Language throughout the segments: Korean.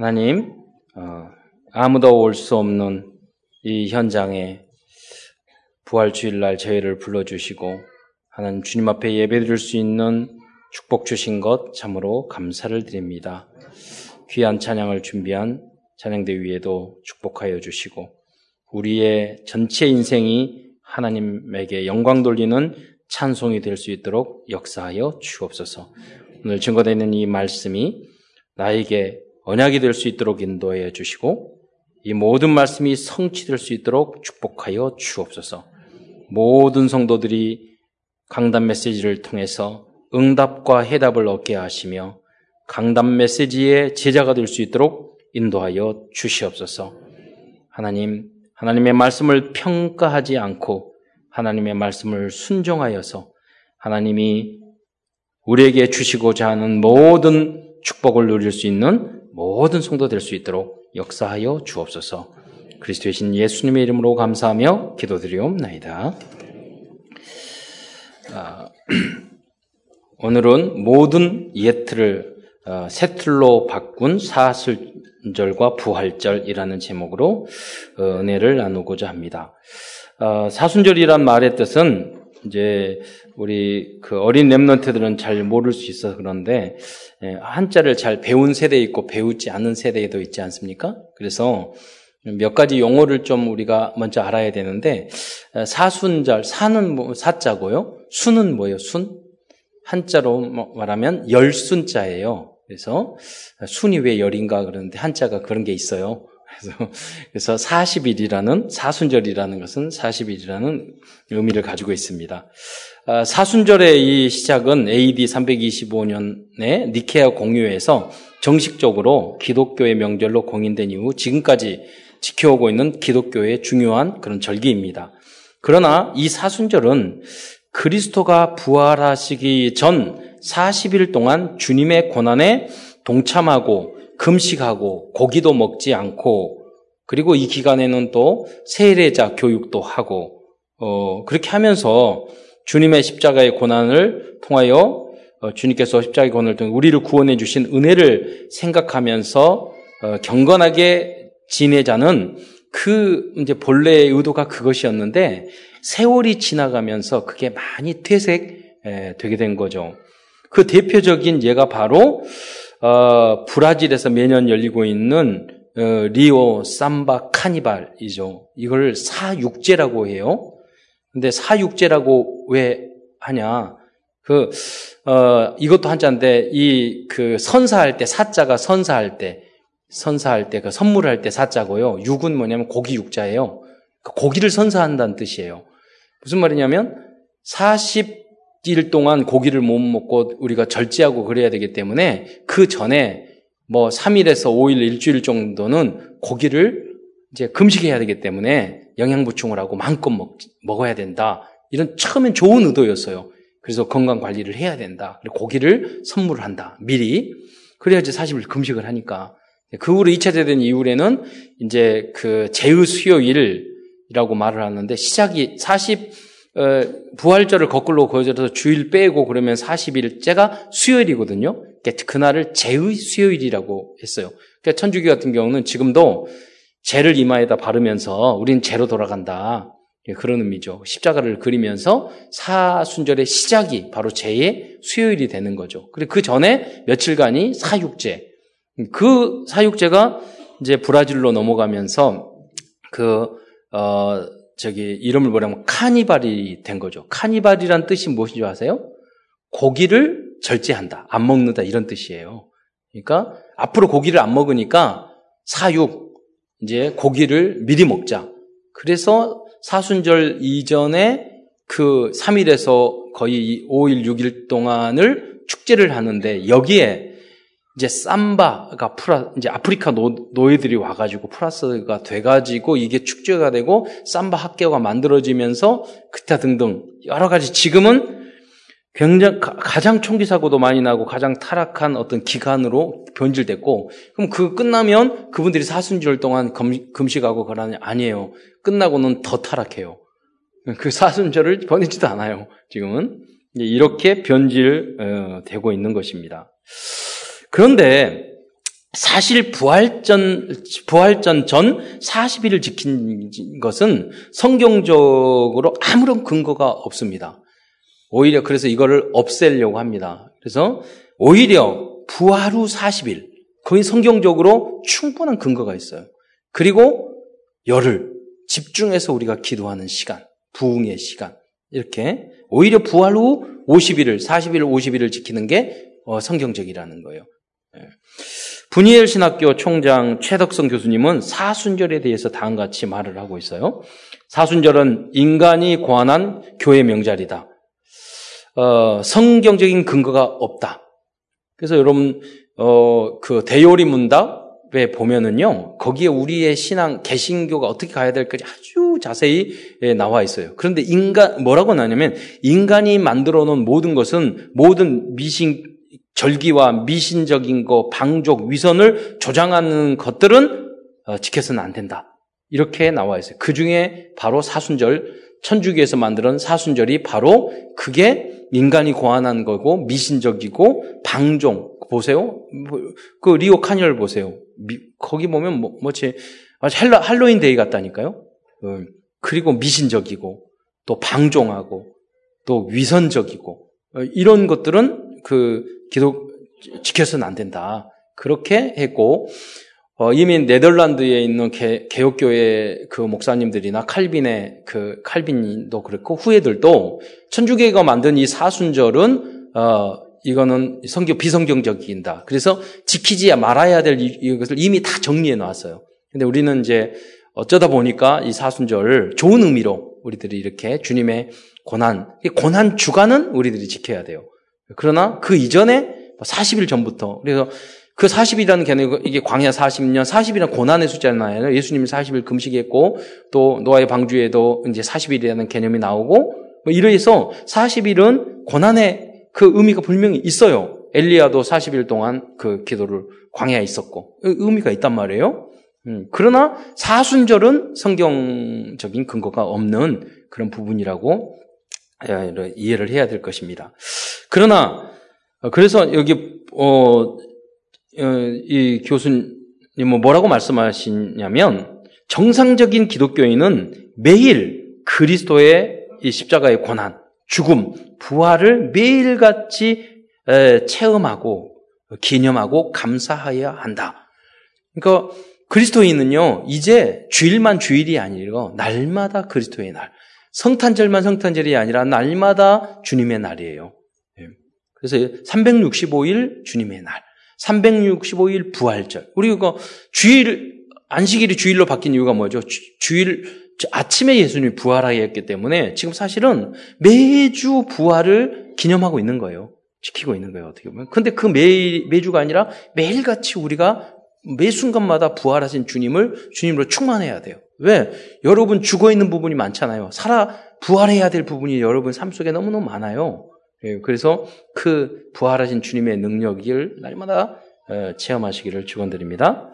하나님, 어, 아무도 올 수 없는 이 현장에 부활 주일날 저희를 불러주시고 하나님 주님 앞에 예배드릴 수 있는 축복 주신 것 참으로 감사를 드립니다. 귀한 찬양을 준비한 찬양대 위에도 축복하여 주시고 우리의 전체 인생이 하나님에게 영광 돌리는 찬송이 될 수 있도록 역사하여 주옵소서. 오늘 증거되는 이 말씀이 나에게 언약이 될 수 있도록 인도해 주시고 이 모든 말씀이 성취될 수 있도록 축복하여 주옵소서. 모든 성도들이 강단 메시지를 통해서 응답과 해답을 얻게 하시며 강단 메시지의 제자가 될 수 있도록 인도하여 주시옵소서. 하나님, 하나님의 말씀을 평가하지 않고 하나님의 말씀을 순종하여서 하나님이 우리에게 주시고자 하는 모든 축복을 누릴 수 있는 모든 성도 될 수 있도록 역사하여 주옵소서. 그리스도의 신 예수님의 이름으로 감사하며 기도드리옵나이다. 아, 오늘은 모든 예틀을 어, 세틀로 바꾼 사순절과 부활절이라는 제목으로 어, 은혜를 나누고자 합니다. 어, 사순절이란 말의 뜻은 이제 우리 그 어린 랩런트들은 잘 모를 수 있어서 그런데 예, 한자를 잘 배운 세대에 있고 배우지 않은 세대에도 있지 않습니까? 그래서 몇 가지 용어를 좀 우리가 먼저 알아야 되는데 사순절 사는 뭐, 사자고요. 순은 뭐예요? 순 한자로 뭐 말하면 열순자예요. 그래서 순이 왜 열인가 그러는데 한자가 그런 게 있어요. 그래서, 그래서 40일이라는 사순절이라는 것은 40일이라는 의미를 가지고 있습니다. 아, 사순절의 이 시작은 AD 325년에 니케아 공유에서 정식적으로 기독교의 명절로 공인된 이후 지금까지 지켜오고 있는 기독교의 중요한 그런 절기입니다. 그러나 이 사순절은 그리스도가 부활하시기 전 40일 동안 주님의 고난에 동참하고 금식하고 고기도 먹지 않고 그리고 이 기간에는 또 세례자 교육도 하고 어, 그렇게 하면서 주님의 십자가의 고난을 통하여 어, 주님께서 십자가의 고난을 통해 우리를 구원해 주신 은혜를 생각하면서 어, 경건하게 지내자는 그 이제 본래의 의도가 그것이었는데 세월이 지나가면서 그게 많이 퇴색되게 된 거죠. 그 대표적인 예가 바로 어, 브라질에서 매년 열리고 있는 어, 리오 삼바 카니발이죠. 이걸 사육제라고 해요. 근데 사육제라고 왜 하냐? 그 어, 이것도 한자인데 이 그 선사할 때 사자가 선사할 때 선사할 때 그 선물할 때 사자고요. 육은 뭐냐면 고기 육자예요. 그 고기를 선사한다는 뜻이에요. 무슨 말이냐면 40일 동안 고기를 못 먹고 우리가 절제하고 그래야 되기 때문에 그 전에 뭐 3일에서 5일, 일주일 정도는 고기를 이제 금식해야 되기 때문에 영양 보충을 하고 마음껏 먹, 먹어야 된다. 이런 처음엔 좋은 의도였어요. 그래서 건강 관리를 해야 된다. 그리고 고기를 선물을 한다. 미리. 그래야지 40일 금식을 하니까. 그 후로 2차 대전 이후에는 이제 그 제의 수요일이라고 말을 하는데 시작이 40 어, 부활절을 거꾸로 거절해서 주일 빼고 그러면 40일째가 수요일이거든요. 그러니까 그날을 제의 수요일이라고 했어요. 그러니까 천주교 같은 경우는 지금도 죄를 이마에다 바르면서 우린 죄로 돌아간다. 예, 그런 의미죠. 십자가를 그리면서 사순절의 시작이 바로 죄의 수요일이 되는 거죠. 그리고 그 전에 며칠간이 사육제. 그 사육제가 이제 브라질로 넘어가면서 그, 어, 저기 이름을 뭐냐면 카니발이 된 거죠. 카니발이란 뜻이 무엇인 줄 아세요? 고기를 절제한다. 안 먹는다. 이런 뜻이에요. 그러니까 앞으로 고기를 안 먹으니까 사육, 이제 고기를 미리 먹자. 그래서 사순절 이전에 그 3일에서 거의 5일, 6일 동안을 축제를 하는데 여기에 이제 삼바가 프라, 이제 아프리카 노, 노예들이 와가지고 플러스가 돼가지고 이게 축제가 되고 삼바 학교가 만들어지면서 기타 등등 여러 가지 지금은 굉장히 가장 총기 사고도 많이 나고 가장 타락한 어떤 기간으로 변질됐고 그럼 그 끝나면 그분들이 사순절 동안 금, 금식하고 그러냐 아니에요. 끝나고는 더 타락해요. 그 사순절을 보내지도 않아요. 지금은 이렇게 변질되고 어, 있는 것입니다. 그런데 사실 부활전, 부활전 전 40일을 지킨 것은 성경적으로 아무런 근거가 없습니다. 오히려 그래서 이거를 없애려고 합니다. 그래서 오히려 부활 후 40일, 거의 성경적으로 충분한 근거가 있어요. 그리고 열흘, 집중해서 우리가 기도하는 시간, 부흥의 시간, 이렇게 오히려 부활 후 50일을, 40일, 50일을 지키는 게 어, 성경적이라는 거예요. 예. 분이엘 신학교 총장 최덕성 교수님은 사순절에 대해서 다음과 같이 말을 하고 있어요. 사순절은 인간이 고안한 교회 명절이다. 어, 성경적인 근거가 없다. 그래서 여러분 어, 그 대요리 문답에 보면은요 거기에 우리의 신앙 개신교가 어떻게 가야 될지 아주 자세히 예, 나와 있어요. 그런데 인간 뭐라고 나냐면 인간이 만들어 놓은 모든 것은 모든 미신 절기와 미신적인 거, 방족, 위선을 조장하는 것들은 어, 지켜서는 안 된다. 이렇게 나와 있어요. 그 중에 바로 사순절, 천주교에서 만든 사순절이 바로 그게 인간이 고안한 거고 미신적이고 방종 보세요. 뭐, 그 리오 카니얼 보세요. 미, 거기 보면 뭐, 뭐지 할로, 할로윈 데이 같다니까요. 음, 그리고 미신적이고 또 방종하고 또 위선적이고 어, 이런 것들은 그 기독 지켜서는 안 된다. 그렇게 했고 어, 이미 네덜란드에 있는 개, 개혁교회 그 목사님들이나 칼빈의 그 칼빈도 그렇고 후예들도 천주교가 만든 이 사순절은 어, 이거는 성경 비성경적이다. 그래서 지키지 말아야 될 이것을 이미 다 정리해 놨어요. 근데 우리는 이제 어쩌다 보니까 이 사순절 좋은 의미로 우리들이 이렇게 주님의 고난, 고난 주간은 우리들이 지켜야 돼요. 그러나 그 이전에 40일 뭐 전부터 그래서 그 40이라는 개념 이게 광야 40년 40이라는 고난의 숫자잖아요. 예수님이 40일 금식했고 또 노아의 방주에도 이제 40일이라는 개념이 나오고 뭐 이래서 40일은 고난의 그 의미가 분명히 있어요. 엘리야도 40일 동안 그 기도를 광야에 있었고 의미가 있단 말이에요. 음, 그러나 사순절은 성경적인 근거가 없는 그런 부분이라고 이해를 해야 될 것입니다. 그러나 어, 그래서 여기 어, 어, 이 교수님은 뭐라고 말씀하시냐면 정상적인 기독교인은 매일 그리스도의 이 십자가의 고난, 죽음, 부활을 매일같이 체험하고 기념하고 감사해야 한다. 그러니까 그리스도인은요, 이제 주일만 주일이 아니고 날마다 그리스도의 날. 성탄절만 성탄절이 아니라 날마다 주님의 날이에요. 예. 그래서 365일 주님의 날, 365일 부활절. 우리 가 주일 안식일이 주일로 바뀐 이유가 뭐죠? 주, 일 아침에 예수님이 부활하였기 때문에 지금 사실은 매주 부활을 기념하고 있는 거예요. 지키고 있는 거예요, 어떻게 보면. 근데 그 매, 매주가 아니라 매일같이 우리가 매 순간마다 부활하신 주님을 주님으로 충만해야 돼요. 왜? 여러분 죽어 있는 부분이 많잖아요. 살아 부활해야 될 부분이 여러분 삶 속에 너무너무 많아요. 예, 그래서 그 부활하신 주님의 능력을 날마다 어, 체험하시기를 축원드립니다.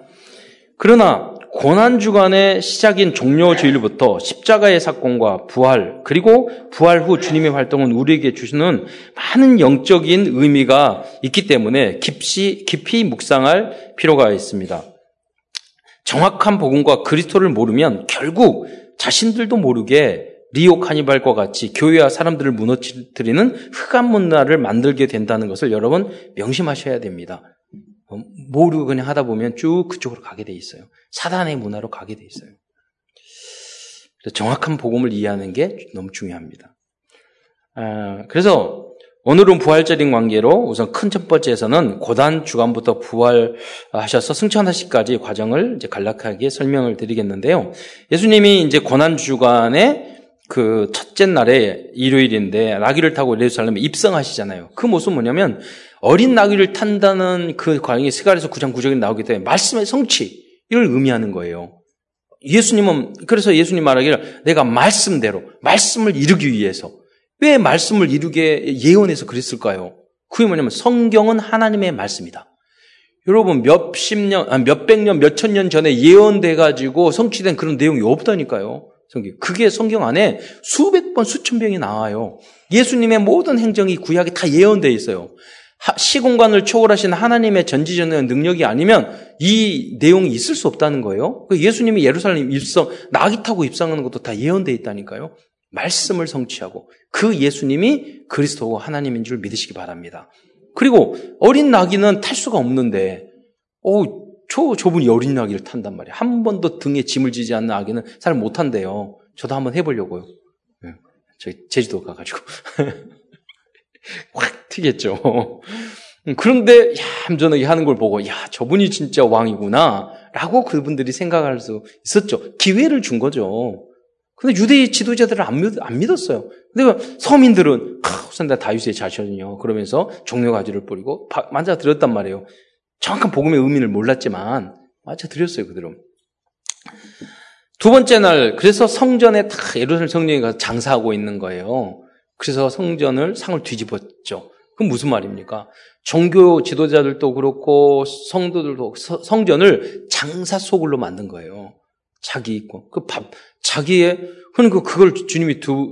그러나 고난 주간의 시작인 종료 주일부터 십자가의 사건과 부활 그리고 부활 후 주님의 활동은 우리에게 주시는 많은 영적인 의미가 있기 때문에 깊이 깊이 묵상할 필요가 있습니다. 정확한 복음과 그리스도를 모르면 결국 자신들도 모르게 리오 카니발과 같이 교회와 사람들을 무너뜨리는 흑암 문화를 만들게 된다는 것을 여러분 명심하셔야 됩니다. 어, 모르고 그냥 하다 보면 쭉 그쪽으로 가게 돼 있어요. 사단의 문화로 가게 돼 있어요. 정확한 복음을 이해하는 게 너무 중요합니다. 아, 그래서 오늘은 부활절인 관계로 우선 큰 첫 번째에서는 고단 주간부터 부활하셔서 승천하시까지 과정을 이제 간략하게 설명을 드리겠는데요. 예수님이 이제 고난 주간에 그 첫째 날에 일요일인데 나귀를 타고 예루살렘에 입성하시잖아요. 그 모습 뭐냐면 어린 나귀를 탄다는 그 광이 세가에서 구장 구절이 나오기 때문에 말씀의 성취 이걸 의미하는 거예요. 예수님은 그래서 예수님 말하기를 내가 말씀대로 말씀을 이루기 위해서 왜 말씀을 이루게 예언해서 그랬을까요? 그게 뭐냐면 성경은 하나님의 말씀이다. 여러분 몇십 년, 몇백 년, 몇천 년 전에 예언돼 가지고 성취된 그런 내용이 없다니까요. 성경. 그게 성경 안에 수백 번, 수천 병이 나와요. 예수님의 모든 행정이 구약에 다 예언되어 있어요. 시공간을 초월하신 하나님의 전지전능한 능력이 아니면 이 내용이 있을 수 없다는 거예요. 그 예수님이 예루살렘 입성, 낙이 타고 입성하는 것도 다 예언되어 있다니까요. 말씀을 성취하고 그 예수님이 그리스도고 하나님인 줄 믿으시기 바랍니다. 그리고 어린 나귀는 탈 수가 없는데, 어, 저, 저분이 어린 나귀를 탄단 말이에요. 한 번도 등에 짐을 지지 않는 아기는 잘 못한대요. 저도 한번 해보려고요. 네. 저희 제주도 가가지고. 확 튀겠죠. 그런데 얌전하게 하는 걸 보고 야 저분이 진짜 왕이구나 라고 그분들이 생각할 수 있었죠. 기회를 준 거죠. 근데 유대 지도자들은 안, 믿, 안 믿었어요. 근데 서민들은 우선 다 다윗의 자신이요. 그러면서 종려 가지를 뿌리고 만져 드렸단 말이에요. 정확한 복음의 의미를 몰랐지만 맞아 드렸어요 그들은. 두 번째 날 그래서 성전에 다 예루살렘 성전에 가서 장사하고 있는 거예요. 그래서 성전을 상을 뒤집었죠. 그건 무슨 말입니까? 종교 지도자들도 그렇고 성도들도 성전을 장사 속으로 만든 거예요. 자기 있고 그 밥 자기의 그러니까 그걸 주님이 두,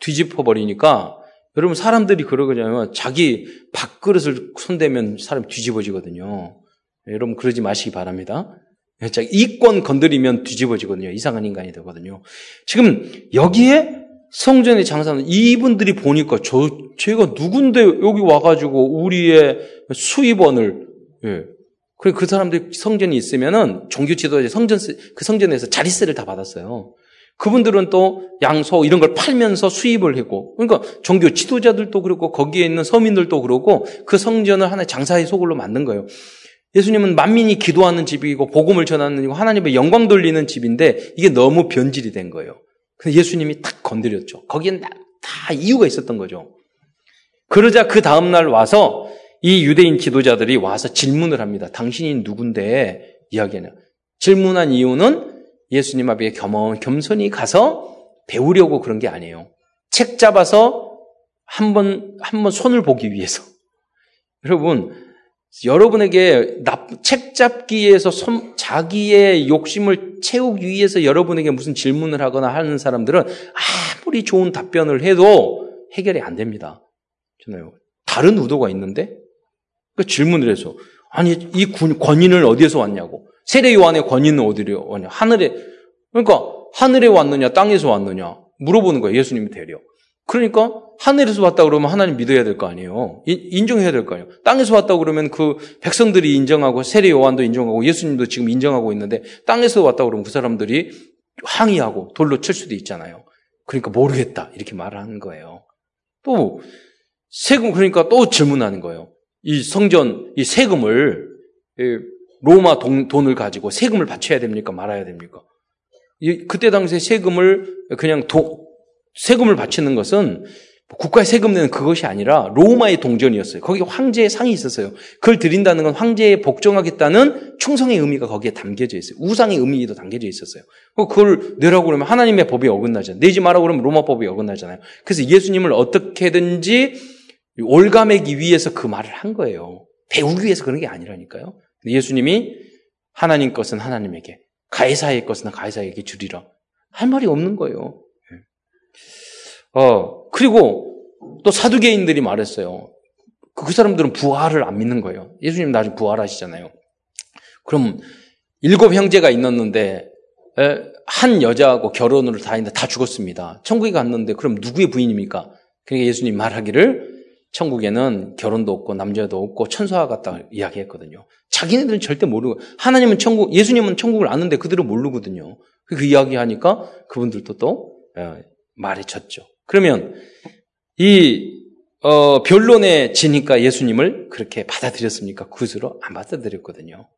뒤집어 버리니까 여러분 사람들이 그러거든요. 자기 밥그릇을 손대면 사람 뒤집어지거든요. 여러분 그러지 마시기 바랍니다. 이권 건드리면 뒤집어지거든요. 이상한 인간이 되거든요. 지금 여기에 성전의 장사는 이분들이 보니까 저 제가 누군데 여기 와가지고 우리의 수입원을 예. 그래 그 사람들이 성전이 있으면은 종교 지도자 성전 그 성전에서 자리세를 다 받았어요. 그분들은 또 양소 이런 걸 팔면서 수입을 했고 그러니까 종교 지도자들도 그렇고 거기에 있는 서민들도 그렇고 그 성전을 하나의 장사의 소굴로 만든 거예요. 예수님은 만민이 기도하는 집이고 복음을 전하는 집이고 하나님의 영광 돌리는 집인데 이게 너무 변질이 된 거예요. 근데 예수님이 딱 건드렸죠. 거기엔 다, 다 이유가 있었던 거죠. 그러자 그 다음 날 와서 이 유대인 지도자들이 와서 질문을 합니다. 당신이 누군데 이야기하냐. 질문한 이유는 예수님 앞에 겸, 겸손히 가서 배우려고 그런 게 아니에요. 책 잡아서 한 번, 한 번 손을 보기 위해서. 여러분, 여러분에게 책 잡기에서 손, 자기의 욕심을 채우기 위해서 여러분에게 무슨 질문을 하거나 하는 사람들은 아무리 좋은 답변을 해도 해결이 안 됩니다. 다른 의도가 있는데 그 질문을 해서 아니 이 권위는 어디에서 왔냐고 세례 요한의 권위는 어디로 왔냐 하늘에 그러니까 하늘에 왔느냐 땅에서 왔느냐 물어보는 거예요 예수님이 되려 그러니까 하늘에서 왔다 그러면 하나님 믿어야 될 거 아니에요. 인정해야 될 거 아니에요. 땅에서 왔다 그러면 그 백성들이 인정하고 세례 요한도 인정하고 예수님도 지금 인정하고 있는데 땅에서 왔다 그러면 그 사람들이 항의하고 돌로 칠 수도 있잖아요. 그러니까 모르겠다 이렇게 말하는 거예요. 또 세금 그러니까 또 질문하는 거예요. 이 성전 이 세금을 로마 돈, 돈을 가지고 세금을 바쳐야 됩니까 말아야 됩니까? 그때 당시에 세금을 그냥 도, 세금을 바치는 것은 국가에 세금 내는 그것이 아니라 로마의 동전이었어요. 거기 황제의 상이 있었어요. 그걸 드린다는 건 황제에 복종하겠다는 충성의 의미가 거기에 담겨져 있어요. 우상의 의미도 담겨져 있었어요. 그걸 내라고 그러면 하나님의 법이 어긋나잖아요. 내지 말라고 그러면 로마 법이 어긋나잖아요. 그래서 예수님을 어떻게든지 올가매기 위해서 그 말을 한 거예요. 배우기 위해서 그런 게 아니라니까요. 예수님이 하나님 것은 하나님에게, 가해사의 것은 가해사에게 주리라. 할 말이 없는 거예요. 어, 그리고 또 사두개인들이 말했어요. 그, 그 사람들은 부활을 안 믿는 거예요. 예수님 나중에 부활하시잖아요. 그럼 일곱 형제가 있었는데 한 여자하고 결혼을 다 했는데 다 죽었습니다. 천국에 갔는데 그럼 누구의 부인입니까? 그러니까 예수님 말하기를 천국에는 결혼도 없고 남자도 없고 천사와 같다 이야기했거든요. 자기네들은 절대 모르고 하나님은 천국, 예수님은 천국을 아는데 그들은 모르거든요. 그 이야기하니까 그분들도 또 말해쳤죠. 그러면 이 어, 변론에 지니까 예수님을 그렇게 받아들였습니까? 그것으로 안 받아들였거든요.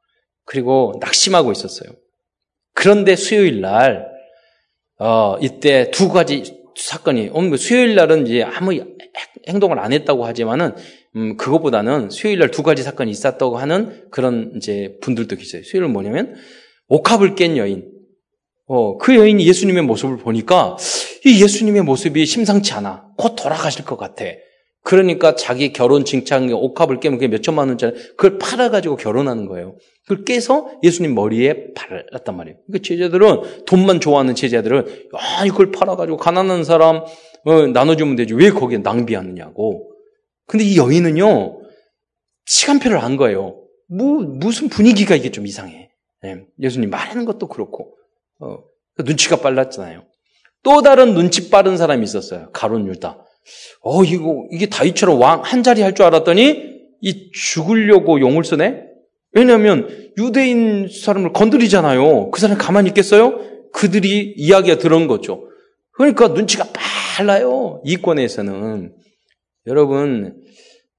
그리고 낙심하고 있었어요. 그런데 수요일 날 어, 이때 두 가지 사건이 뭐 수요일 날은 이제 아무 행동을 안 했다고 하지만은 음, 그것보다는 수요일 날 두 가지 사건이 있었다고 하는 그런 이제 분들도 계세요. 수요일은 뭐냐면 옥합을 깬 여인. 어, 그 여인이 예수님의 모습을 보니까 이 예수님의 모습이 심상치 않아. 곧 돌아가실 것 같아. 그러니까 자기 결혼 칭찬 옥합을 깨면 그게 몇 천만 원짜리 그걸 팔아가지고 결혼하는 거예요. 그걸 깨서 예수님 머리에 발랐단 말이에요. 그러니까 제자들은 돈만 좋아하는 제자들은 아 이걸 팔아가지고 가난한 사람 어, 나눠주면 되지 왜 거기에 낭비하느냐고. 근데 이 여인은요 시간표를 안 거예요. 뭐, 무슨 분위기가 이게 좀 이상해. 예, 예수님 말하는 것도 그렇고, 어, 눈치가 빨랐잖아요. 또 다른 눈치 빠른 사람이 있었어요. 가론 유다. 어, 이거, 이게 다윗처럼 왕, 한 자리 할 줄 알았더니, 이 죽으려고 용을 쓰네? 왜냐하면 유대인 사람을 건드리잖아요. 그 사람 가만히 있겠어요? 그들이 이야기가 들은 거죠. 그러니까 눈치가 빨라요. 이권에서는. 여러분,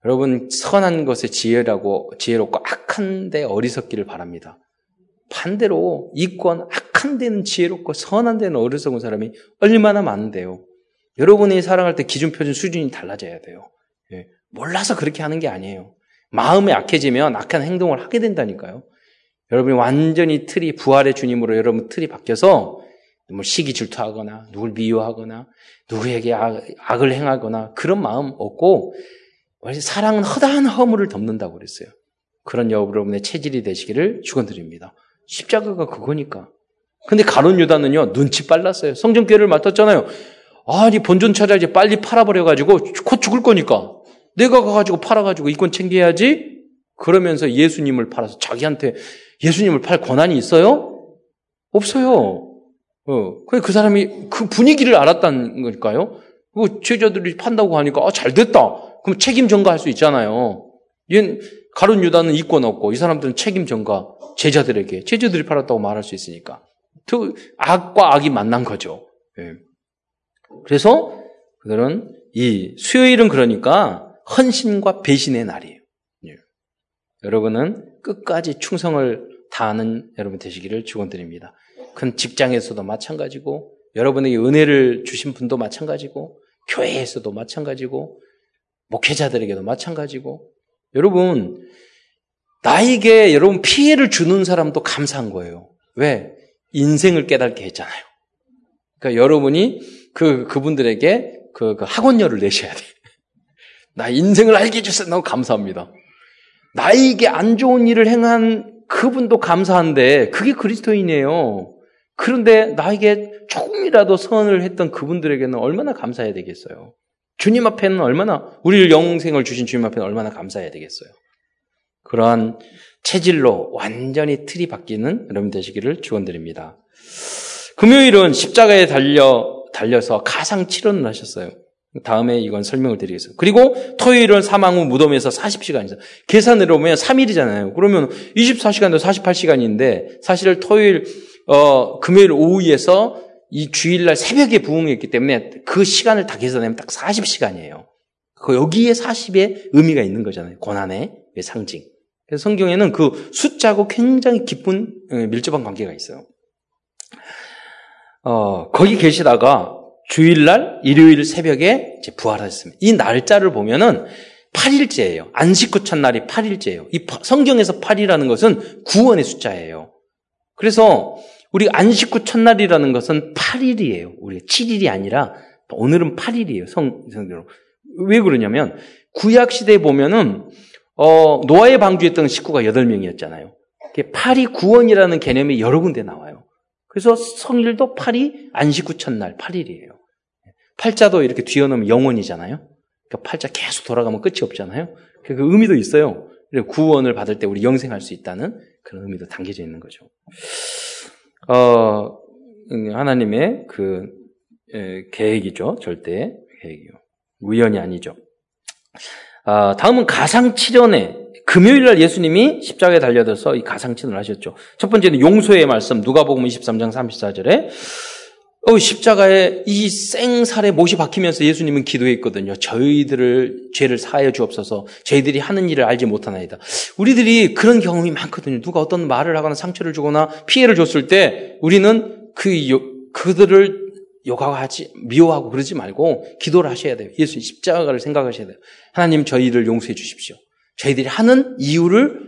여러분, 선한 것의 지혜라고, 지혜롭고 악한 데 어리석기를 바랍니다. 반대로, 이권, 악한 데는 지혜롭고 선한 데는 어리석은 사람이 얼마나 많은데요. 여러분이 사랑할 때 기준 표준 수준이 달라져야 돼요. 예. 몰라서 그렇게 하는 게 아니에요. 마음이 약해지면 악한 행동을 하게 된다니까요. 여러분이 완전히 틀이 부활의 주님으로 여러분 틀이 바뀌어서 뭐 시기 질투하거나 누굴 미워하거나 누구에게 악, 을 행하거나 그런 마음 없고 사랑은 허다한 허물을 덮는다고 그랬어요. 그런 여러분의 체질이 되시기를 축원드립니다. 십자가가 그거니까. 근데 가론 유다는요 눈치 빨랐어요. 성전교회를 맡았잖아요. 아니 본전 찾아야지 빨리 팔아버려가지고 곧 죽을 거니까 내가 가가지고 팔아가지고 이권 챙겨야지. 그러면서 예수님을 팔아서 자기한테 예수님을 팔 권한이 있어요? 없어요. 어, 그 사람이 그 분위기를 알았다는 거니까요. 그 제자들이 판다고 하니까 아, 잘 됐다. 그럼 책임 전가할 수 있잖아요. 얘 가론 유다는 이권 없고 이 사람들은 책임 전가 제자들에게 제자들이 팔았다고 말할 수 있으니까. 그 악과 악이 만난 거죠. 예. 그래서 그들은 이 수요일은 그러니까 헌신과 배신의 날이에요. 예. 여러분은 끝까지 충성을 다하는 여러분 되시기를 축원드립니다. 큰 직장에서도 마찬가지고 여러분에게 은혜를 주신 분도 마찬가지고 교회에서도 마찬가지고 목회자들에게도 마찬가지고 여러분 나에게 여러분 피해를 주는 사람도 감사한 거예요. 왜? 인생을 깨닫게 했잖아요. 그러니까 여러분이 그 그분들에게 그, 그 학원료를 내셔야 돼. 나 인생을 알게 해주셔서 너무 감사합니다. 나에게 안 좋은 일을 행한 그분도 감사한데 그게 그리스도인이에요. 그런데 나에게 조금이라도 선을 했던 그분들에게는 얼마나 감사해야 되겠어요. 주님 앞에는 얼마나 우리를 영생을 주신 주님 앞에는 얼마나 감사해야 되겠어요. 그러한 체질로 완전히 틀이 바뀌는 여러분 되시기를 축원드립니다. 금요일은 십자가에 달려 달려서 가상 치료를 하셨어요. 다음에 이건 설명을 드리겠습니다. 그리고 토요일은 사망 후 무덤에서 40시간 이상. 계산으로 보면 3일이잖아요. 그러면 24시간도 48시간인데 사실 토요일, 어, 금요일 오후에서 이 주일날 새벽에 부흥했기 때문에 그 시간을 다 계산하면 딱 40시간이에요. 그 여기에 40의 의미가 있는 거잖아요. 고난의 상징. 그래서 성경에는 그 숫자하고 굉장히 깊은 어, 밀접한 관계가 있어요. 어, 거기 계시다가 주일날 일요일 새벽에 부활하셨습니다. 이 날짜를 보면은 8일째예요. 안식 후 첫날이 8일째예요. 이 성경에서 8이라는 것은 구원의 숫자예요. 그래서 우리 안식 후 첫날이라는 것은 8일이에요. 우리 7일이 아니라 오늘은 8일이에요. 성, 성대로. 왜 그러냐면 구약 시대에 보면은 어, 노아의 방주했던 식구가 8명이었잖아요. 8이 구원이라는 개념이 여러 군데 나와요. 그래서 성일도 8이 안식 후 첫날 8일이에요. 팔자도 이렇게 뒤어놓으면 영원이잖아요. 그러니까 팔자 계속 돌아가면 끝이 없잖아요. 그 의미도 있어요. 구원을 받을 때 우리 영생할 수 있다는 그런 의미도 담겨져 있는 거죠. 어, 하나님의 그 에, 계획이죠. 절대 계획이요. 우연이 아니죠. 아, 다음은 가상치련회. 금요일 날 예수님이 십자가에 달려들어서 이 가상치료를 하셨죠. 첫 번째는 용서의 말씀, 누가복음 23장 34절에 어, 십자가에 이 생살에 못이 박히면서 예수님은 기도했거든요. 저희들을 죄를 사하여 주옵소서. 저희들이 하는 일을 알지 못하나이다. 우리들이 그런 경험이 많거든요. 누가 어떤 말을 하거나 상처를 주거나 피해를 줬을 때 우리는 그 요, 그들을 요가하지 미워하고 그러지 말고 기도를 하셔야 돼요. 예수 십자가를 생각하셔야 돼요. 하나님 저희를 용서해 주십시오. 저희들이 하는 이유를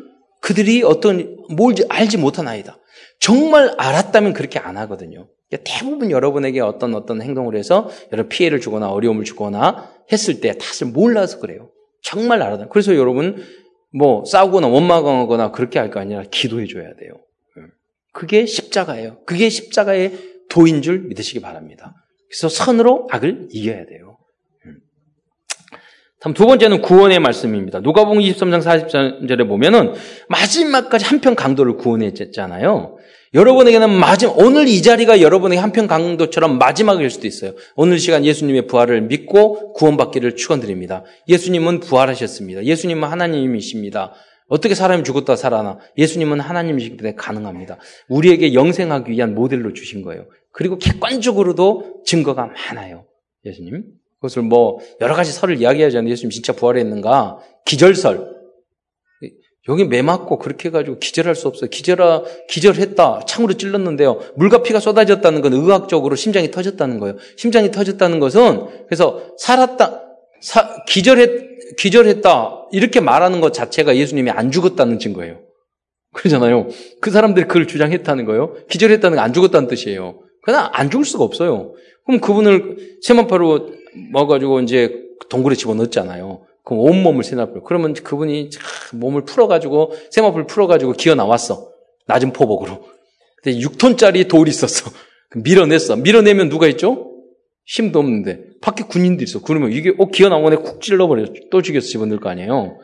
그들이 어떤 뭘 알지 못하나이다. 정말 알았다면 그렇게 안 하거든요. 대부분 여러분에게 어떤 어떤 행동을 해서 여러 피해를 주거나 어려움을 주거나 했을 때 탓을 몰라서 그래요. 정말 알아다. 그래서 여러분 뭐 싸우거나 원망하거나 그렇게 할 거 아니라 기도해 줘야 돼요. 그게 십자가예요. 그게 십자가의 도인 줄 믿으시기 바랍니다. 그래서 선으로 악을 이겨야 돼요. 두 번째는 구원의 말씀입니다. 누가복음 23장 44절에 보면은 마지막까지 한편 강도를 구원했잖아요. 여러분에게는 마지막 오늘 이 자리가 여러분에게 한편 강도처럼 마지막일 수도 있어요. 오늘 시간 예수님의 부활을 믿고 구원받기를 축원드립니다. 예수님은 부활하셨습니다. 예수님은 하나님이십니다. 어떻게 사람이 죽었다 살아나? 예수님은 하나님이시기 때문에 가능합니다. 우리에게 영생하기 위한 모델로 주신 거예요. 그리고 객관적으로도 증거가 많아요. 예수님. 그것을 뭐 여러 가지 설을 이야기하지 않는데 예수님 진짜 부활했는가? 기절설. 여기 매 맞고 그렇게 해가지고 기절할 수 없어요. 기절하, 기절했다. 창으로 찔렀는데요. 물과 피가 쏟아졌다는 건 의학적으로 심장이 터졌다는 거예요. 심장이 터졌다는 것은 그래서 살았다, 사, 기절했, 기절했다. 이렇게 말하는 것 자체가 예수님이 안 죽었다는 증거예요. 그러잖아요. 그 사람들이 그걸 주장했다는 거예요. 기절했다는 건 안 죽었다는 뜻이에요. 그냥 안 죽을 수가 없어요. 그럼 그분을 세마파로 먹어가지고 이제 동굴에 집어넣었잖아요. 그럼 온몸을 세나풀. 그러면 그분이 몸을 풀어가지고, 세마풀 풀어가지고 기어 나왔어. 낮은 포복으로. 근데 6톤짜리 돌이 있었어. 밀어냈어. 밀어내면 누가 있죠? 힘도 없는데. 밖에 군인들이 있어. 그러면 이게, 어, 기어 나오네. 쿡 찔러버려. 또 죽여서 집어넣을 거 아니에요.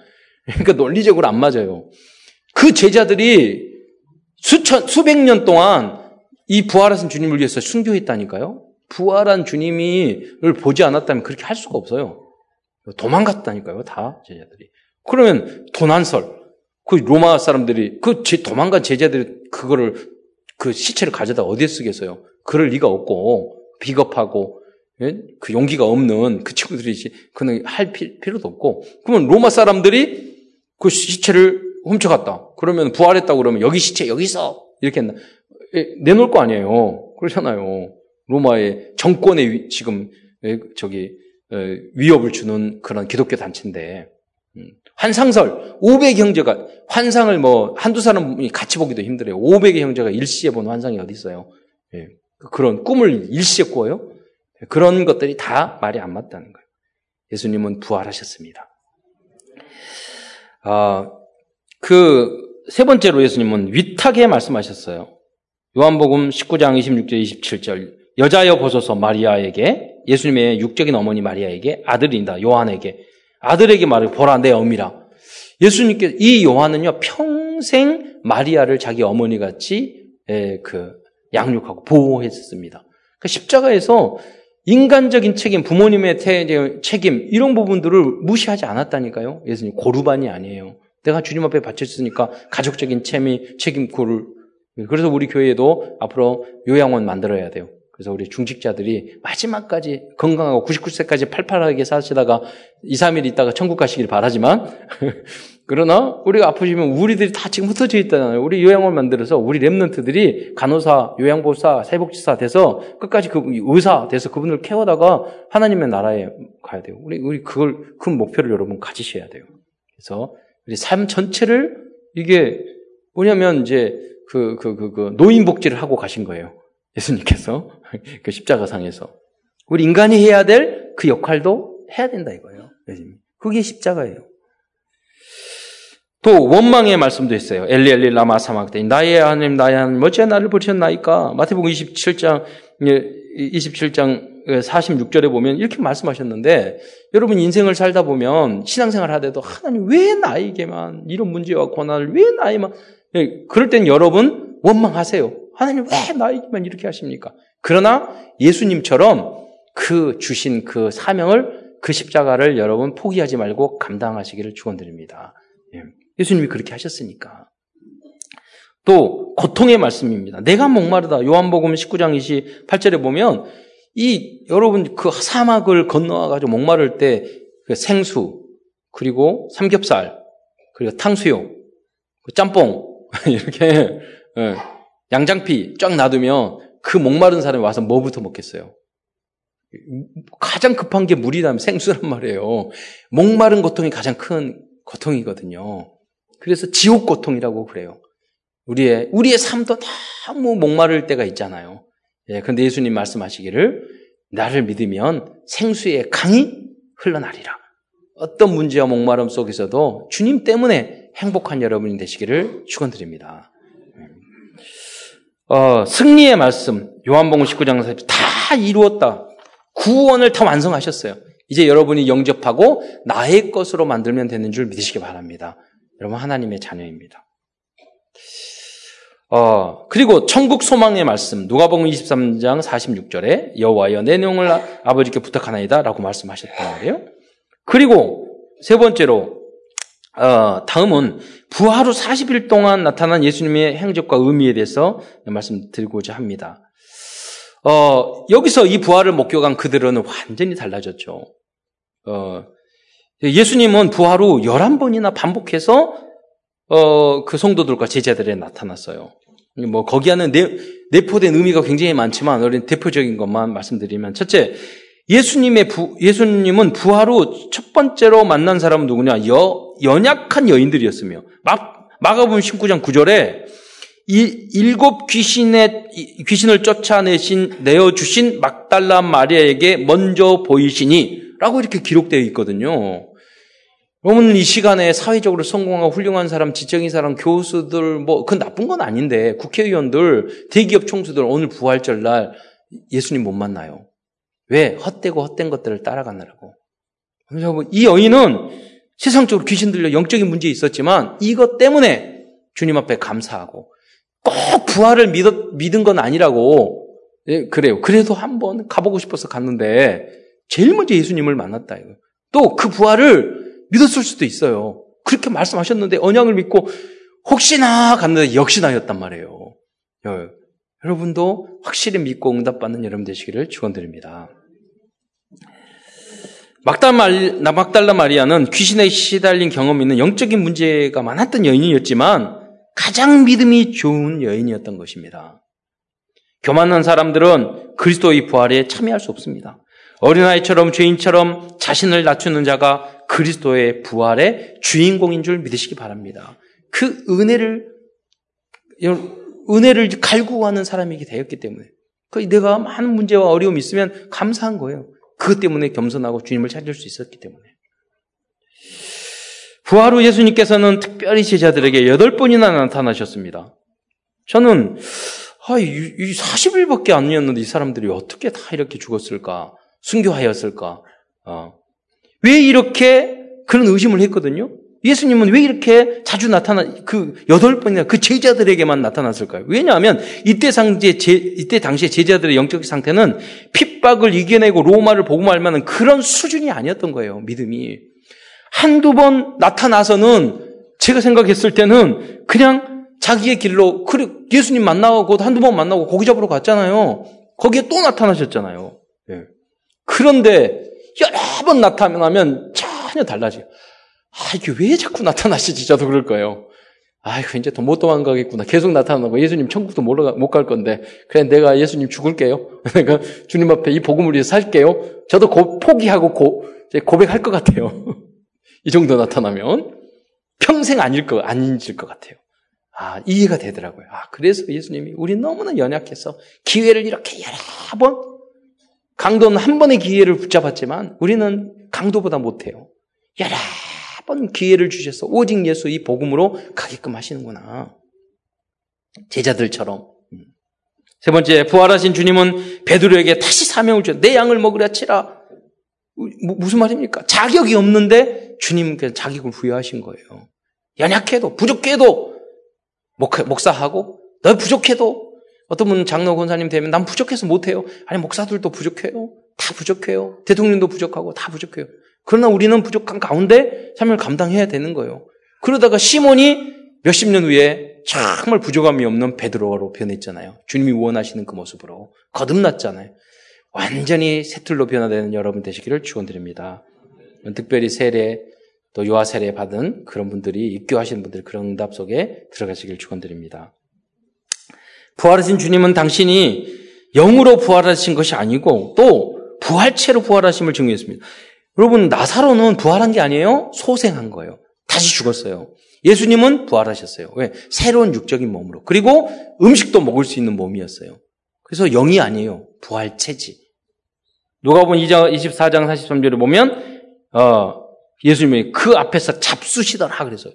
그러니까 논리적으로 안 맞아요. 그 제자들이 수천, 수백 년 동안 이 부활하신 주님을 위해서 순교했다니까요. 부활한 주님이를 보지 않았다면 그렇게 할 수가 없어요. 도망갔다니까요, 다 제자들이. 그러면 도난설, 그 로마 사람들이 그 제, 도망간 제자들이 그거를 그 시체를 가져다 어디에 쓰겠어요? 그럴 리가 없고 비겁하고 예? 그 용기가 없는 그 친구들이 그는 할 필요도 없고 그러면 로마 사람들이 그 시체를 훔쳐갔다. 그러면 부활했다 그러면 여기 시체 여기 있어 이렇게? 예, 내놓을 거 아니에요. 그렇잖아요. 로마의 정권에 지금 예, 저기 위협을 주는 그런 기독교 단체인데 음, 환상설 500의 형제가 환상을 뭐 한두 사람이 같이 보기도 힘들어요. 500의 형제가 일시에 본 환상이 어디 있어요? 예. 그런 꿈을 일시에 꾸어요? 그런 것들이 다 말이 안 맞다는 거예요. 예수님은 부활하셨습니다. 아, 그 세 번째로 예수님은 위탁에 말씀하셨어요. 요한복음 19장 26절 27절 여자여 보소서 마리아에게 예수님의 육적인 어머니 마리아에게 아들인다 요한에게 아들에게 말을 보라 내 어미라 예수님께 이 요한은요 평생 마리아를 자기 어머니 같이 그 양육하고 보호했습니다. 그 십자가에서 인간적인 책임, 부모님의 책임 이런 부분들을 무시하지 않았다니까요. 예수님 고르반이 아니에요. 내가 주님 앞에 바쳤으니까 가족적인 책임, 책임 고를 그래서 우리 교회에도 앞으로 요양원 만들어야 돼요. 그래서 우리 중직자들이 마지막까지 건강하고 99세까지 팔팔하게 사시다가 2, 3일 있다가 천국 가시길 바라지만 그러나 우리가 아프시면 우리들이 다 지금 흩어져 있잖아요. 우리 요양원 만들어서 우리 랩런트들이 간호사, 요양보사, 사회복지사 돼서 끝까지 그 의사 돼서 그분을 케어다가 하나님의 나라에 가야 돼요. 우리 우리 그걸 큰 목표를 여러분 가지셔야 돼요. 그래서 우리 삶 전체를 이게 뭐냐면 이제 그, 그, 그, 그 노인 복지를 하고 가신 거예요. 예수님께서 그 십자가상에서 우리 인간이 해야 될 그 역할도 해야 된다 이거예요. 그게 십자가예요. 또 원망의 말씀도 있어요. 엘리 엘리 라마 사막대 나의 하나님 나의 하나님 어찌 나를 버리셨나이까 마태복음 27장 27장 46절에 보면 이렇게 말씀하셨는데 여러분 인생을 살다 보면 신앙생활 하더라도 하나님 왜 나에게만 이런 문제와 고난을 왜 나에만 예, 그럴 땐 여러분 원망하세요. 하나님 왜 나에게만 이렇게 하십니까? 그러나 예수님처럼 그 주신 그 사명을 그 십자가를 여러분 포기하지 말고 감당하시기를 축원드립니다. 예. 예수님이 그렇게 하셨으니까. 또 고통의 말씀입니다. 내가 목마르다. 요한복음 19장 28절에 보면 이 여러분 그 사막을 건너와 가지고 목마를 때 그 생수 그리고 삼겹살 그리고 탕수육 그 짬뽕 이렇게 예. 양장피 쫙 놔두면 그 목마른 사람이 와서 뭐부터 먹겠어요? 가장 급한 게 물이라면 생수란 말이에요. 목마른 고통이 가장 큰 고통이거든요. 그래서 지옥 고통이라고 그래요. 우리의, 우리의 삶도 너무 목마를 때가 있잖아요. 예, 근데 예수님 말씀하시기를 나를 믿으면 생수의 강이 흘러나리라. 어떤 문제와 목마름 속에서도 주님 때문에 행복한 여러분이 되시기를 축원드립니다. 어, 승리의 말씀 요한복음 19장 다 이루었다. 구원을 다 완성하셨어요. 이제 여러분이 영접하고 나의 것으로 만들면 되는 줄 믿으시기 바랍니다. 여러분 하나님의 자녀입니다. 어, 그리고 천국 소망의 말씀 누가복음 23장 46절에 여호와여 내 내용을 아버지께 부탁하나이다라고 말씀하셨단 말이에요. 그리고 세 번째로 어, 다음은 부활 후 40일 동안 나타난 예수님의 행적과 의미에 대해서 말씀드리고자 합니다. 어, 여기서 이 부활을 목격한 그들은 완전히 달라졌죠. 어, 예수님은 부활 후 11번이나 반복해서 어, 그 성도들과 제자들에 나타났어요. 뭐 거기 안에 내, 내포된 의미가 굉장히 많지만 어린 대표적인 것만 말씀드리면 첫째 예수님의 부, 예수님은 부활 후 첫 번째로 만난 사람은 누구냐? 여, 연약한 여인들이었으며 막 마가복음 19장 9절에 이 일곱 귀신의 귀신을 쫓아내신 내어 주신 막달라 마리아에게 먼저 보이시니라고 이렇게 기록되어 있거든요. 여러분 이 시간에 사회적으로 성공하고 훌륭한 사람, 지적인 사람, 교수들 뭐 그건 나쁜 건 아닌데 국회의원들, 대기업 총수들 오늘 부활절 날 예수님 못 만나요. 왜? 헛되고 헛된 것들을 따라가느라고. 이 여인은 세상적으로 귀신 들려 영적인 문제 있었지만 이것 때문에 주님 앞에 감사하고 꼭 부활을 믿었, 믿은 건 아니라고 예, 그래요. 그래도 한번 가보고 싶어서 갔는데 제일 먼저 예수님을 만났다 이거. 또 그 부활을 믿었을 수도 있어요. 그렇게 말씀하셨는데 언약을 믿고 혹시나 갔는데 역시나였단 말이에요. 여러분도 확실히 믿고 응답받는 여러분 되시기를 축원드립니다. 막달라, 마리아는 귀신에 시달린 경험이 있는 영적인 문제가 많았던 여인이었지만 가장 믿음이 좋은 여인이었던 것입니다. 교만한 사람들은 그리스도의 부활에 참여할 수 없습니다. 어린아이처럼 죄인처럼 자신을 낮추는 자가 그리스도의 부활의 주인공인 줄 믿으시기 바랍니다. 그 은혜를, 은혜를 갈구하는 사람이게 되었기 때문에. 그 내가 많은 문제와 어려움이 있으면 감사한 거예요. 그것 때문에 겸손하고 주님을 찾을 수 있었기 때문에. 부활 후 예수님께서는 특별히 제자들에게 여덟 번이나 나타나셨습니다. 저는 아, 이, 이 40일밖에 아니었는데 이 사람들이 어떻게 다 이렇게 죽었을까? 순교하였을까? 어. 왜 이렇게 그런 의심을 했거든요? 예수님은 왜 이렇게 자주 나타나, 그 여덟 번이나 그 제자들에게만 나타났을까요? 왜냐하면 이때 상제, 제, 이때 당시에 제자들의 영적 상태는 핍박을 이겨내고 로마를 보고 말만한 그런 수준이 아니었던 거예요, 믿음이. 한두 번 나타나서는 제가 생각했을 때는 그냥 자기의 길로, 그래, 예수님 만나고 한두 번 만나고 고기 잡으러 갔잖아요. 거기에 또 나타나셨잖아요. 예. 그런데 여러 번 나타나면 전혀 달라져요. 아, 이게 왜 자꾸 나타나시지? 저도 그럴 거예요. 아이고, 이제 더 못 도망가겠구나. 계속 나타나고 예수님 천국도 못 갈 건데. 그래, 내가 예수님 죽을게요. 내가 주님 앞에 이 복음을 위해서 살게요. 저도 고, 포기하고 고, 고백할 것 같아요. 이 정도 나타나면 평생 아닐 거, 아닌질 것 같아요. 아, 이해가 되더라고요. 아, 그래서 예수님이 우리 너무나 연약해서 기회를 이렇게 여러 번, 강도는 한 번의 기회를 붙잡았지만 우리는 강도보다 못해요. 여러 번 기회를 주셔서 오직 예수 이 복음으로 가게끔 하시는구나. 제자들처럼. 음. 세 번째, 부활하신 주님은 베드로에게 다시 사명을 줘. 내 양을 먹으려 치라. 무슨 말입니까? 자격이 없는데 주님께서 자격을 부여하신 거예요. 연약해도, 부족해도, 목 사하고, 너 부족해도, 어떤 분은 장로 권사님 되면 난 부족해서 못해요. 아니, 목사들도 부족해요. 다 부족해요. 대통령도 부족하고 다 부족해요. 그러나 우리는 부족한 가운데 삶을 감당해야 되는 거예요. 그러다가 시몬이 몇십 년 후에 정말 부족함이 없는 베드로로 변했잖아요. 주님이 원하시는 그 모습으로 거듭났잖아요. 완전히 새틀로 변화되는 여러분 되시기를 축원드립니다. 특별히 세례 또 요하 세례 받은 그런 분들이 입교하시는 분들 그런 응답 속에 들어가시길 축원드립니다. 부활하신 주님은 당신이 영으로 부활하신 것이 아니고 또 부활체로 부활하심을 증거했습니다. 여러분 나사로는 부활한 게 아니에요. 소생한 거예요. 다시 죽었어요. 예수님은 부활하셨어요. 왜? 새로운 육적인 몸으로. 그리고 음식도 먹을 수 있는 몸이었어요. 그래서 영이 아니에요. 부활체지. 누가 보면 2장, 24장 43절에 보면, 어, 예수님이 그 앞에서 잡수시더라. 그래서,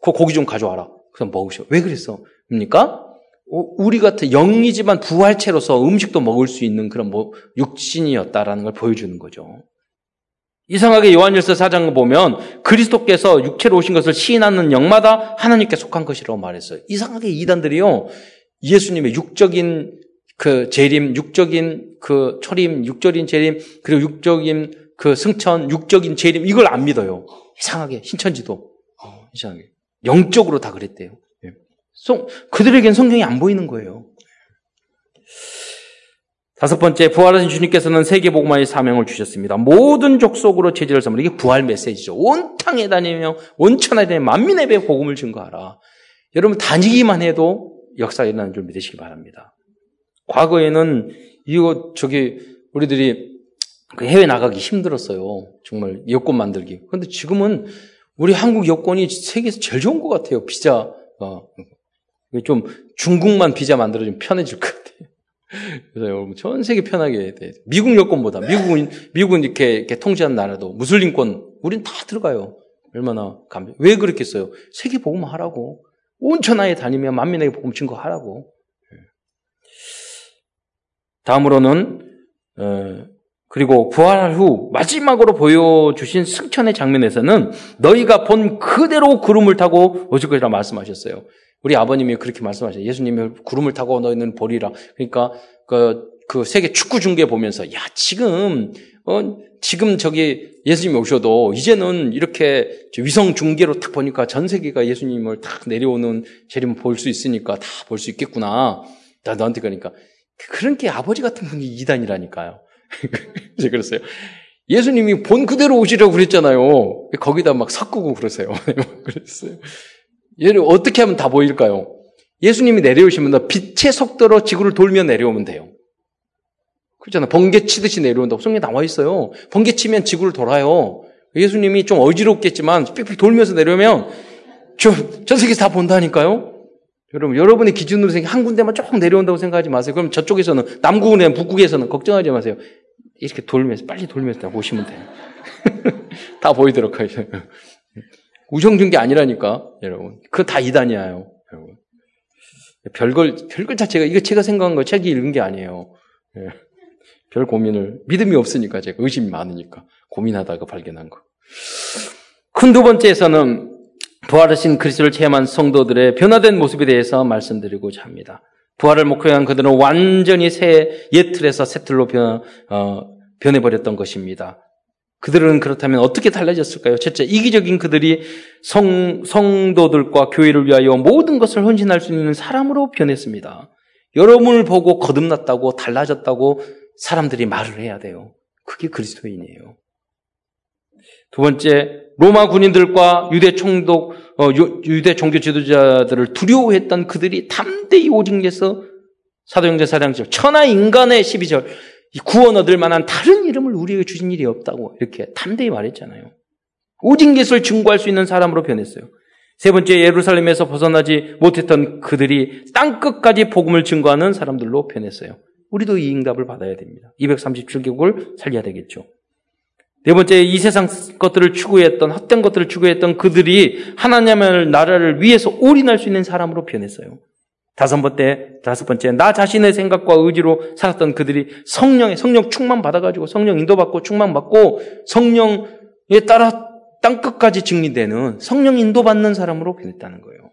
고기 좀 가져와라. 그래서 먹으셔. 왜 그랬어? 입니까? 우리 같은 영이지만 부활체로서 음식도 먹을 수 있는 그런 뭐 육신이었다라는 걸 보여주는 거죠. 이상하게 요한일서 4장 보면 그리스도께서 육체로 오신 것을 시인하는 영마다 하나님께 속한 것이라고 말했어요. 이상하게 이단들이요. 예수님의 육적인 그 재림, 육적인 그 초림, 육적인 재림, 그리고 육적인 그 승천, 육적인 재림 이걸 안 믿어요. 이상하게 신천지도 어, 이상하게 영적으로 다 그랬대요. 예. 그들에겐 성경이 안 보이는 거예요. 다섯 번째, 부활하신 주님께서는 세계복음화의 사명을 주셨습니다. 모든 족속으로 제지를 삼으라. 이게 부활 메시지죠. 온 땅에 다니며, 온 천하에 다니며, 만민의 배 복음을 증거하라. 여러분, 다니기만 해도 역사가 일어나는 줄 믿으시기 바랍니다. 과거에는 이거, 저기, 우리들이 그 해외 나가기 힘들었어요. 정말 여권 만들기. 그런데 지금은 우리 한국 여권이 세계에서 제일 좋은 것 같아요. 비자. 어. 좀 중국만 비자 만들어주면 편해질 것 같아요. 그래서 여러분 전 세계 편하게 돼. 미국 여권보다 미국은 미국은 이렇게, 이렇게 통치한 나라도 무슬림권 우린 다 들어가요. 얼마나 감. 왜 그렇게 써요? 세계 복음 하라고. 온 천하에 다니며 만민에게 복음 증거 하라고. 예. 다음으로는 어, 그리고 부활 후 마지막으로 보여주신 승천의 장면에서는 너희가 본 그대로 구름을 타고 오실 것이라 말씀하셨어요. 우리 아버님이 그렇게 말씀하셨어요. 예수님이 구름을 타고 너희는 보리라. 그러니까 그, 그 세계 축구 중계 보면서 야 지금 어, 지금 저기 예수님이 오셔도 이제는 이렇게 위성 중계로 딱 보니까 전 세계가 예수님을 딱 내려오는 재림을 볼수 있으니까 다 볼 수 있겠구나. 나 너한테 그러니까 그런 게 아버지 같은 분이 이단이라니까요. 이제 그랬어요. 예수님이 본 그대로 오시라고 그랬잖아요. 거기다 막 섞고 그러세요. 그랬어요. 얘를 어떻게 하면 다 보일까요? 예수님이 내려오시면 빛의 속도로 지구를 돌며 내려오면 돼요. 그렇잖아. 번개 치듯이 내려온다고 성경에 나와 있어요. 번개 치면 지구를 돌아요. 예수님이 좀 어지럽겠지만 삑삑 돌면서 내려오면 전 세계 다 본다니까요. 여러분, 여러분의 기준으로 생각 한 군데만 쭉 내려온다고 생각하지 마세요. 그럼 저쪽에서는 남국이나 북국에서는 걱정하지 마세요. 이렇게 돌면서 빨리 돌면서 다 보시면 돼요. 다 보이도록 하세요. 우정 중계 아니라니까, 여러분. 그거 다 이단이에요, 여러분. 별걸, 별걸 자체가, 이거 제가 생각한 거 책이 읽은 게 아니에요. 예. 별 고민을, 믿음이 없으니까 제가 의심이 많으니까 고민하다가 발견한 거. 큰 두 번째에서는 부활하신 그리스도를 체험한 성도들의 변화된 모습에 대해서 말씀드리고자 합니다. 부활을 목표로 한 그들은 완전히 새, 옛 틀에서 새 틀로 변, 어, 변해버렸던 것입니다. 그들은 그렇다면 어떻게 달라졌을까요? 첫째, 이기적인 그들이 성, 성도들과 교회를 위하여 모든 것을 헌신할 수 있는 사람으로 변했습니다. 여러분을 보고 거듭났다고 달라졌다고 사람들이 말을 해야 돼요. 그게 그리스도인이에요. 두 번째, 로마 군인들과 유대 총독, 어, 유대 종교 지도자들을 두려워했던 그들이 담대히 오직에서 사도행전 사장절 천하 인간의 12절 구원 얻을 만한 다른 이름을 우리에게 주신 일이 없다고 이렇게 담대히 말했잖아요. 오직 예수를 증거할 수 있는 사람으로 변했어요. 세 번째 예루살렘에서 벗어나지 못했던 그들이 땅 끝까지 복음을 증거하는 사람들로 변했어요. 우리도 이 응답을 받아야 됩니다. 237개국을 살려야 되겠죠. 네 번째 이 세상 것들을 추구했던 헛된 것들을 추구했던 그들이 하나님의 나라를 위해서 올인할 수 있는 사람으로 변했어요. 다섯 번째, 다섯 번째, 나 자신의 생각과 의지로 살았던 그들이 성령의, 성령 충만 받아가지고 성령 인도받고 충만받고 성령에 따라 땅끝까지 증리되는 성령 인도받는 사람으로 변했다는 거예요.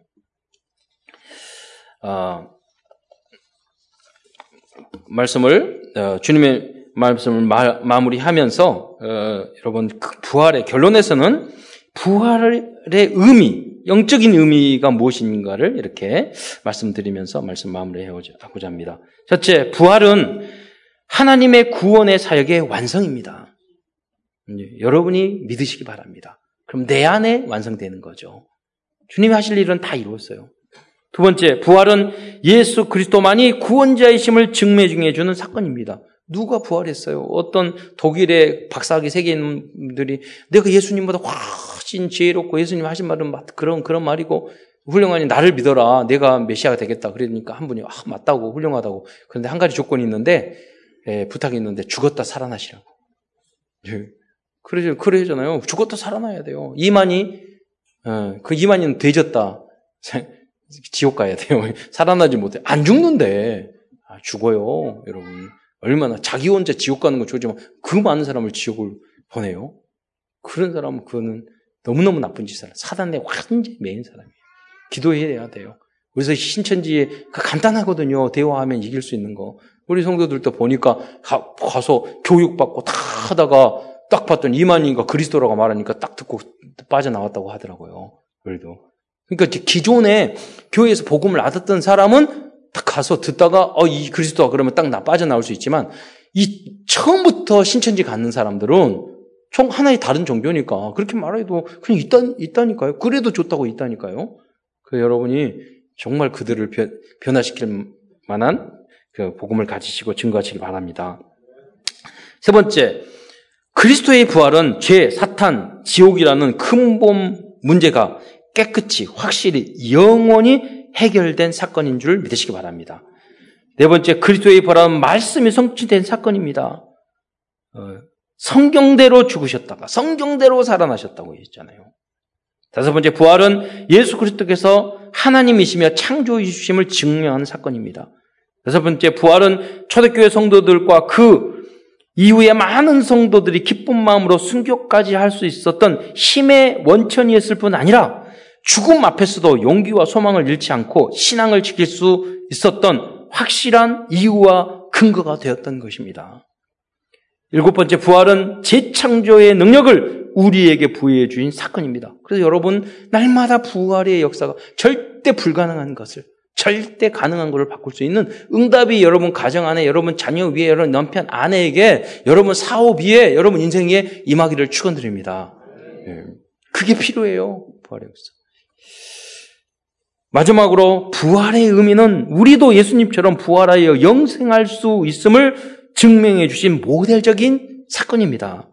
아, 말씀을, 어, 주님의 말씀을 마, 무리하면서 어, 여러분, 그 부활의 결론에서는 부활의 의미, 영적인 의미가 무엇인가를 이렇게 말씀드리면서 말씀 마무리하고자 합니다. 첫째, 부활은 하나님의 구원의 사역의 완성입니다. 여러분이 믿으시기 바랍니다. 그럼 내 안에 완성되는 거죠. 주님이 하실 일은 다 이루었어요. 두 번째, 부활은 예수 그리스도만이 구원자이심을 증명해 주는 사건입니다. 누가 부활했어요? 어떤 독일의 박사학위 세계인들이 내가 예수님보다 훨씬 지혜롭고 예수님 하신 말은 그런 그런 말이고 훌륭하니 나를 믿어라. 내가 메시아가 되겠다. 그러니까 한 분이 아, 맞다고 훌륭하다고. 그런데 한 가지 조건이 있는데 예, 부탁이 있는데 죽었다 살아나시라고. 예. 그러죠. 그러잖아요. 죽었다 살아나야 돼요. 이만이 어, 그 이만이는 되졌다. 지옥 가야 돼요. 살아나지 못해. 안 죽는데 아, 죽어요, 여러분. 얼마나 자기 혼자 지옥 가는 건 좋지만 그 많은 사람을 지옥을 보내요. 그런 사람은 그거는 너무너무 나쁜 짓을 해. 사단에 완전히 매인 사람이에요. 기도해야 돼요. 그래서 신천지에 그 간단하거든요. 대화하면 이길 수 있는 거. 우리 성도들도 보니까 가, 서 교육받고 다 하다가 딱 봤더니 이만인가 그리스도라고 말하니까 딱 듣고 빠져나왔다고 하더라고요. 그래도. 그러니까 기존에 교회에서 복음을 알았던 사람은 딱 가서 듣다가 어, 이 그리스도가 그러면 딱 나 빠져나올 수 있지만 이 처음부터 신천지 갖는 사람들은 총 하나의 다른 종교니까 그렇게 말해도 그냥 있다, 있다니까요. 그래도 좋다고 있다니까요. 그 여러분이 정말 그들을 변, 변화시킬 만한 그 복음을 가지시고 증거하시기 바랍니다. 세 번째, 그리스도의 부활은 죄, 사탄, 지옥이라는 근본 문제가 깨끗이, 확실히, 영원히 해결된 사건인 줄 믿으시기 바랍니다. 네 번째, 그리스도의 부활은 말씀이 성취된 사건입니다. 어, 성경대로 죽으셨다가 성경대로 살아나셨다고 했잖아요. 다섯 번째, 부활은 예수 그리스도께서 하나님이시며 창조주심을 증명하는 사건입니다. 여섯 번째, 부활은 초대교회 성도들과 그 이후에 많은 성도들이 기쁜 마음으로 순교까지 할 수 있었던 힘의 원천이었을 뿐 아니라 죽음 앞에서도 용기와 소망을 잃지 않고 신앙을 지킬 수 있었던 확실한 이유와 근거가 되었던 것입니다. 일곱 번째 부활은 재창조의 능력을 우리에게 부여해 주신 사건입니다. 그래서 여러분 날마다 부활의 역사가 절대 불가능한 것을 절대 가능한 것을 바꿀 수 있는 응답이 여러분 가정 안에 여러분 자녀 위에 여러분 남편 아내에게 여러분 사업 위에 여러분 인생에 임하기를 축원드립니다. 예. 그게 필요해요. 부활의 역사. 마지막으로 부활의 의미는 우리도 예수님처럼 부활하여 영생할 수 있음을 증명해 주신 모델적인 사건입니다.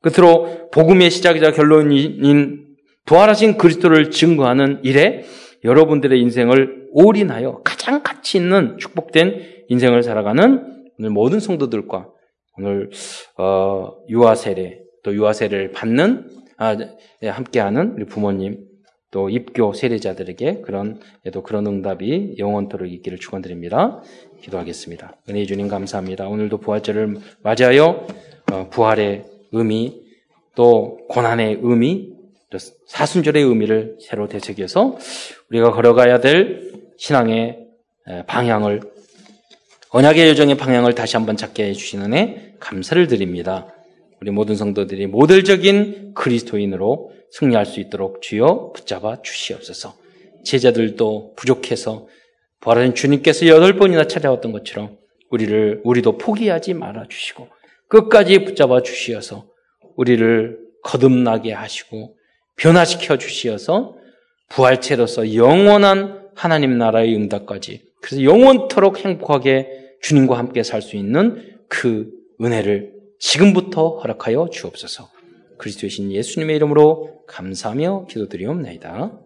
끝으로 복음의 시작이자 결론인 부활하신 그리스도를 증거하는 일에 여러분들의 인생을 올인하여 가장 가치 있는 축복된 인생을 살아가는 오늘 모든 성도들과 오늘 어, 유아 세례 또 유아 세례를 받는 아, 네, 함께하는 우리 부모님 또 입교 세례자들에게 그런 또 그런 응답이 영원토록 있기를 축원드립니다. 기도하겠습니다. 은혜 주님 감사합니다. 오늘도 부활절을 맞이하여 어, 부활의 의미 또 고난의 의미 사순절의 의미를 새로 되새겨서 우리가 걸어가야 될 신앙의 방향을 언약의 여정의 방향을 다시 한번 찾게 해주시는 애 감사를 드립니다. 우리 모든 성도들이 모델적인 그리스도인으로 승리할 수 있도록 주여 붙잡아 주시옵소서. 제자들도 부족해서 부활하신 주님께서 여덟 번이나 찾아왔던 것처럼 우리를 우리도 포기하지 말아 주시고 끝까지 붙잡아 주시어서 우리를 거듭나게 하시고 변화시켜 주시어서 부활체로서 영원한 하나님 나라의 응답까지 그래서 영원토록 행복하게 주님과 함께 살 수 있는 그 은혜를 지금부터 허락하여 주옵소서. 그리스도의 신 예수님의 이름으로 감사하며 기도드리옵나이다.